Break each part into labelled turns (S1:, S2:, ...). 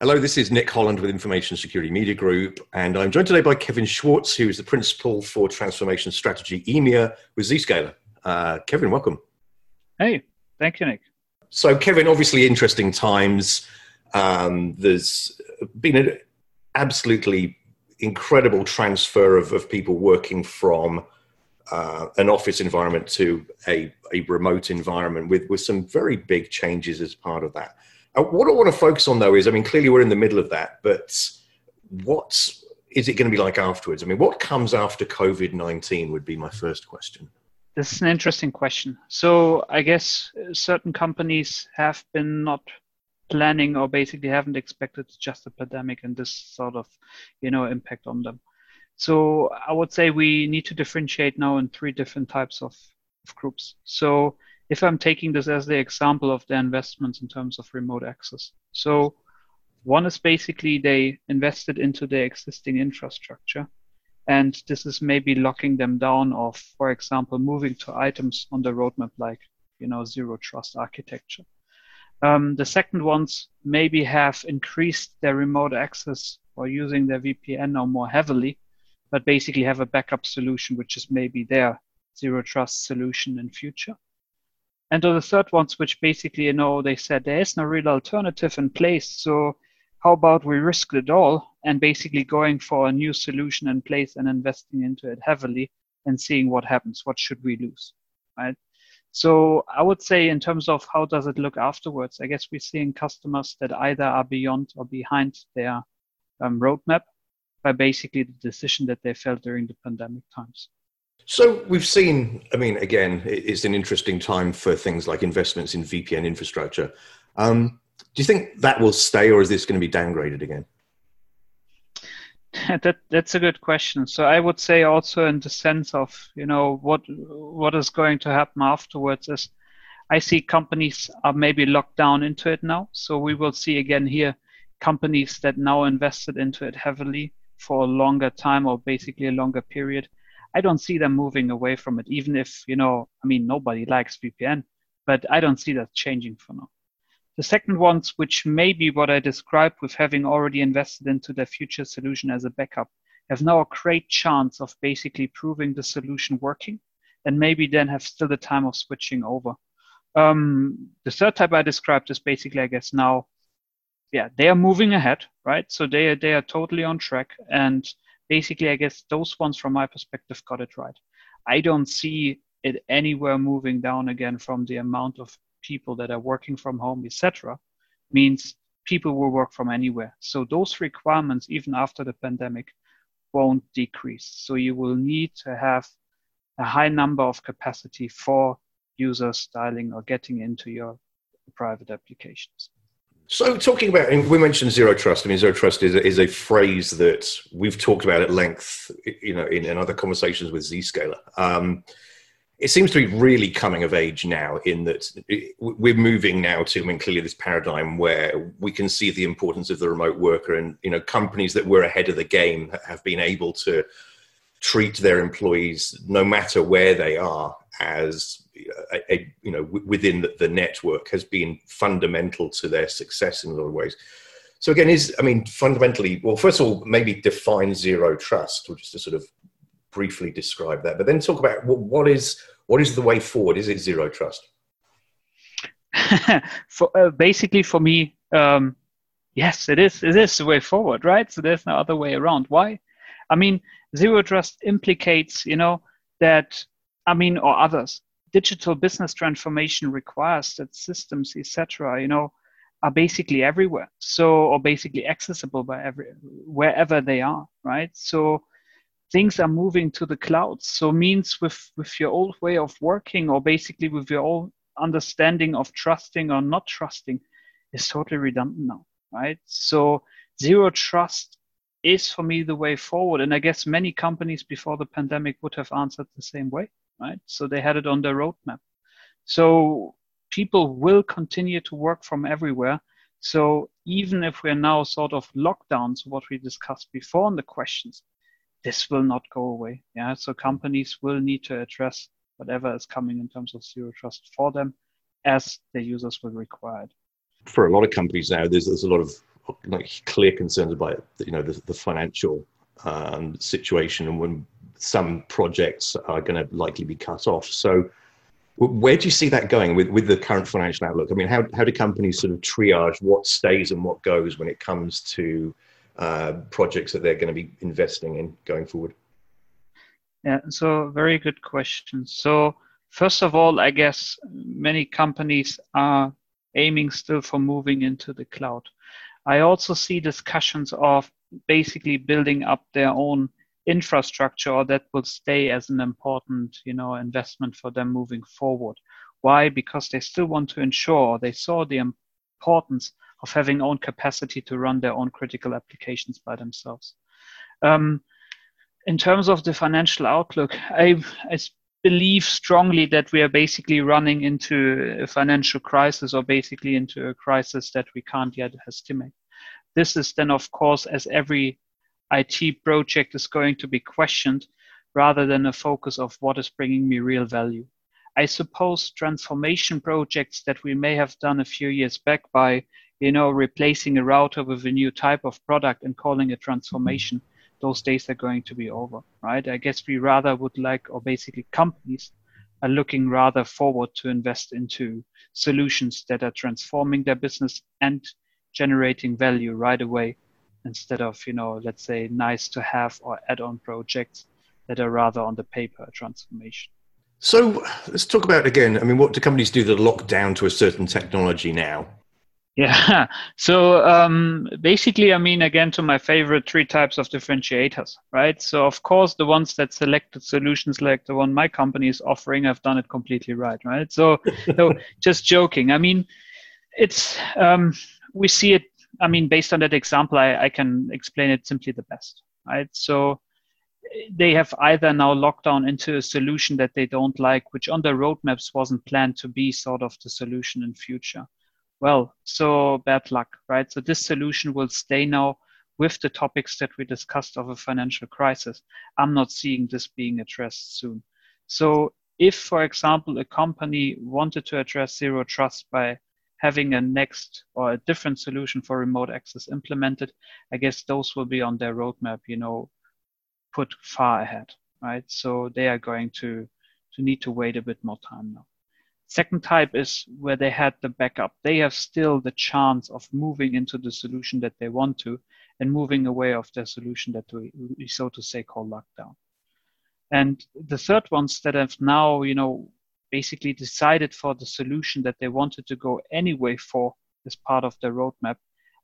S1: Hello, this is Nick Holland with Information Security Media Group, and I'm joined today by Kevin Schwartz, who is the Principal for Transformation Strategy EMEA with Zscaler. Uh, Kevin, welcome.
S2: Hey, thank you, Nick.
S1: So, Kevin, obviously interesting times. Um, there's been an absolutely incredible transfer of, of people working from uh, an office environment to a, a remote environment with, with some very big changes as part of that. Uh, what I want to focus on, though, is I mean, clearly we're in the middle of that, but what is it going to be like afterwards? I mean, what comes after COVID 19 would be my first question.
S2: This is an interesting question. So, I guess certain companies have been not planning or basically haven't expected just a pandemic and this sort of, you know, impact on them. So, I would say we need to differentiate now in three different types of, of groups. So, if I'm taking this as the example of their investments in terms of remote access. So one is basically they invested into their existing infrastructure. And this is maybe locking them down of, for example, moving to items on the roadmap like, you know, zero trust architecture. Um, the second ones maybe have increased their remote access or using their VPN now more heavily, but basically have a backup solution, which is maybe their zero trust solution in future. And the third ones, which basically, you know, they said there is no real alternative in place. So how about we risk it all and basically going for a new solution in place and investing into it heavily and seeing what happens? What should we lose? Right. So I would say in terms of how does it look afterwards, I guess we're seeing customers that either are beyond or behind their um, roadmap by basically the decision that they felt during the pandemic times.
S1: So we've seen, I mean, again, it's an interesting time for things like investments in VPN infrastructure. Um, do you think that will stay or is this going to be downgraded again?
S2: That that's a good question. So I would say also in the sense of you know what what is going to happen afterwards is I see companies are maybe locked down into it now. So we will see again here companies that now invested into it heavily for a longer time or basically a longer period I don't see them moving away from it, even if, you know, I mean, nobody likes VPN, but I don't see that changing for now. The second ones, which may be what I described with having already invested into their future solution as a backup, have now a great chance of basically proving the solution working and maybe then have still the time of switching over. Um, the third type I described is basically, I guess, now, yeah, they are moving ahead, right? So they are, they are totally on track and basically, I guess those ones from my perspective got it right. I don't see it anywhere moving down again from the amount of people that are working from home, etc. Means people will work from anywhere. So those requirements, even after the pandemic, won't decrease. So you will need to have a high number of capacity for users dialing or getting into your private applications.
S1: So, talking about, we mentioned zero trust. I mean, zero trust is a, is a phrase that we've talked about at length, you know, in, in other conversations with Zscaler. Um, it seems to be really coming of age now in that we're moving now to, I mean, clearly this paradigm where we can see the importance of the remote worker and, you know, companies that were ahead of the game have been able to treat their employees, no matter where they are, as a, a, you know within the, the, network has been fundamental to their success in a lot of ways. So again, is I mean fundamentally, well, first of all, maybe define zero trust, which is to sort of briefly describe that, but then talk about what, what is what is the way forward? Is it zero trust?
S2: for, uh, basically, for me, um, yes, it is. It is the way forward, right? So there's no other way around. Why? I mean, zero trust implicates, you know, that I mean, or others digital business transformation requires that systems, etc., you know, are basically everywhere. So, or basically accessible by every wherever they are, right? So, things are moving to the cloud. So, means with with your old way of working, or basically with your old understanding of trusting or not trusting, is totally redundant now, right? So, zero trust is for me the way forward. And I guess many companies before the pandemic would have answered the same way right? So they had it on their roadmap. So people will continue to work from everywhere. So even if we're now sort of lockdowns, down, what we discussed before in the questions, this will not go away. Yeah. So companies will need to address whatever is coming in terms of zero trust for them as their users will require it.
S1: For a lot of companies now, there's, there's a lot of like clear concerns about you know the, the financial um, situation and when some projects are going to likely be cut off. So, where do you see that going with, with the current financial outlook? I mean, how, how do companies sort of triage what stays and what goes when it comes to uh, projects that they're going to be investing in going forward?
S2: Yeah, so very good question. So, first of all, I guess many companies are aiming still for moving into the cloud. I also see discussions of basically building up their own infrastructure or that will stay as an important you know investment for them moving forward. Why? Because they still want to ensure they saw the importance of having own capacity to run their own critical applications by themselves. Um, in terms of the financial outlook I, I believe strongly that we are basically running into a financial crisis or basically into a crisis that we can't yet estimate. This is then of course as every IT project is going to be questioned rather than a focus of what is bringing me real value. I suppose transformation projects that we may have done a few years back by, you know, replacing a router with a new type of product and calling it transformation, those days are going to be over, right? I guess we rather would like, or basically companies are looking rather forward to invest into solutions that are transforming their business and generating value right away instead of you know let's say nice to have or add-on projects that are rather on the paper transformation.
S1: So let's talk about again i mean what do companies do that lock down to a certain technology now?
S2: Yeah. So um, basically i mean again to my favorite three types of differentiators right? So of course the ones that selected solutions like the one my company is offering i've done it completely right right? So so just joking. I mean it's um, we see it I mean, based on that example, I, I can explain it simply the best, right? So they have either now locked down into a solution that they don't like, which on their roadmaps wasn't planned to be sort of the solution in future. Well, so bad luck, right? So this solution will stay now with the topics that we discussed of a financial crisis. I'm not seeing this being addressed soon. So if, for example, a company wanted to address zero trust by having a next or a different solution for remote access implemented, I guess those will be on their roadmap, you know, put far ahead, right? So they are going to, to need to wait a bit more time now. Second type is where they had the backup. They have still the chance of moving into the solution that they want to and moving away of their solution that we, we so to say call lockdown. And the third ones that have now, you know, basically decided for the solution that they wanted to go anyway for as part of their roadmap,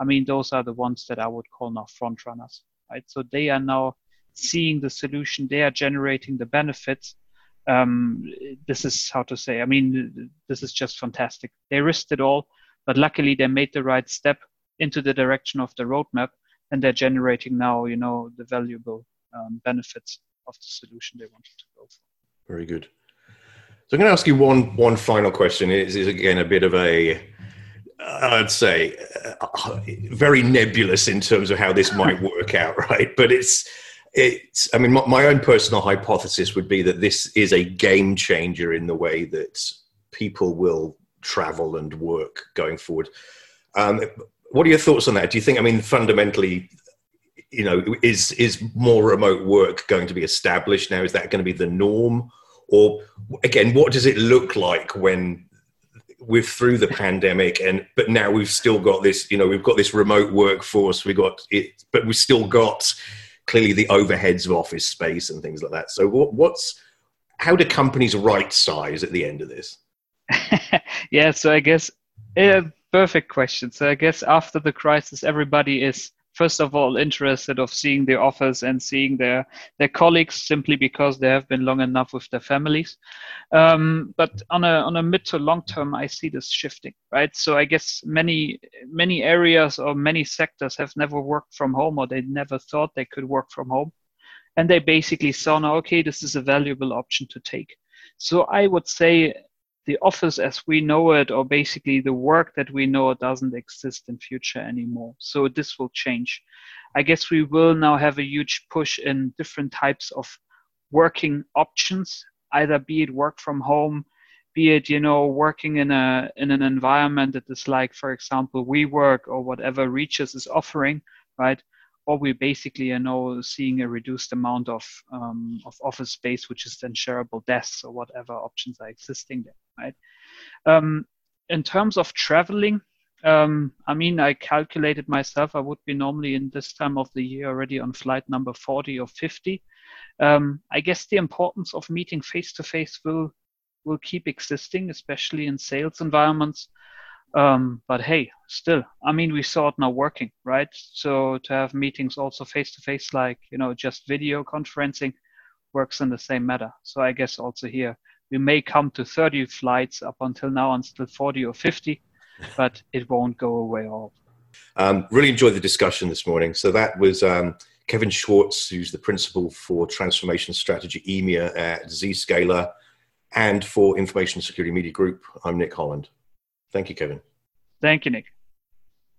S2: I mean, those are the ones that I would call now front runners, right? So they are now seeing the solution, they are generating the benefits. Um, this is how to say, I mean, this is just fantastic. They risked it all, but luckily they made the right step into the direction of the roadmap and they're generating now, you know, the valuable um, benefits of the solution they wanted to go for.
S1: Very good. So I'm going to ask you one one final question. It is again a bit of a I'd say uh, very nebulous in terms of how this might work out, right? But it's it's. I mean, my, my, own personal hypothesis would be that this is a game changer in the way that people will travel and work going forward. Um, what are your thoughts on that? Do you think? I mean, fundamentally, you know, is is more remote work going to be established now? Is that going to be the norm? Or again what does it look like when we're through the pandemic and but now we've still got this you know we've got this remote workforce we got it but we've still got clearly the overheads of office space and things like that. So what, what's how do companies right size at the end of this?
S2: Yeah so i guess a perfect question. So i guess after the crisis everybody is first of all interested of seeing the offers and seeing their their colleagues simply because they have been long enough with their families. Um, but on a on a mid to long term, I see this shifting, right? So I guess many many areas or many sectors have never worked from home or they never thought they could work from home, and they basically saw now, okay, this is a valuable option to take. So I would say the office as we know it or basically the work that we know doesn't exist in future anymore. So this will change. I guess we will now have a huge push in different types of working options either be it work from home be it you know working in a in an environment that is like for example WeWork or whatever Regus is offering right? Or we basically you know seeing a reduced amount of um, of office space which is then shareable desks or whatever options are existing there right um, in terms of traveling um, I mean, I calculated myself. I would be normally in this time of the year already on flight number 40 or 50. Um, I guess the importance of meeting face to face will will keep existing, especially in sales environments. Um, but hey, still, I mean, we saw it now working, right? So to have meetings also face to face, like you know, just video conferencing, works in the same matter. So I guess also here we may come to 30 flights up until now and still 40 or 50, but it won't go away all.
S1: Um, really enjoyed the discussion this morning. So that was um, Kevin Schwartz, who's the principal for transformation strategy EMEA at Zscaler, and for Information Security Media Group. I'm Nick Holland. Thank you, Kevin.
S2: Thank you, Nick.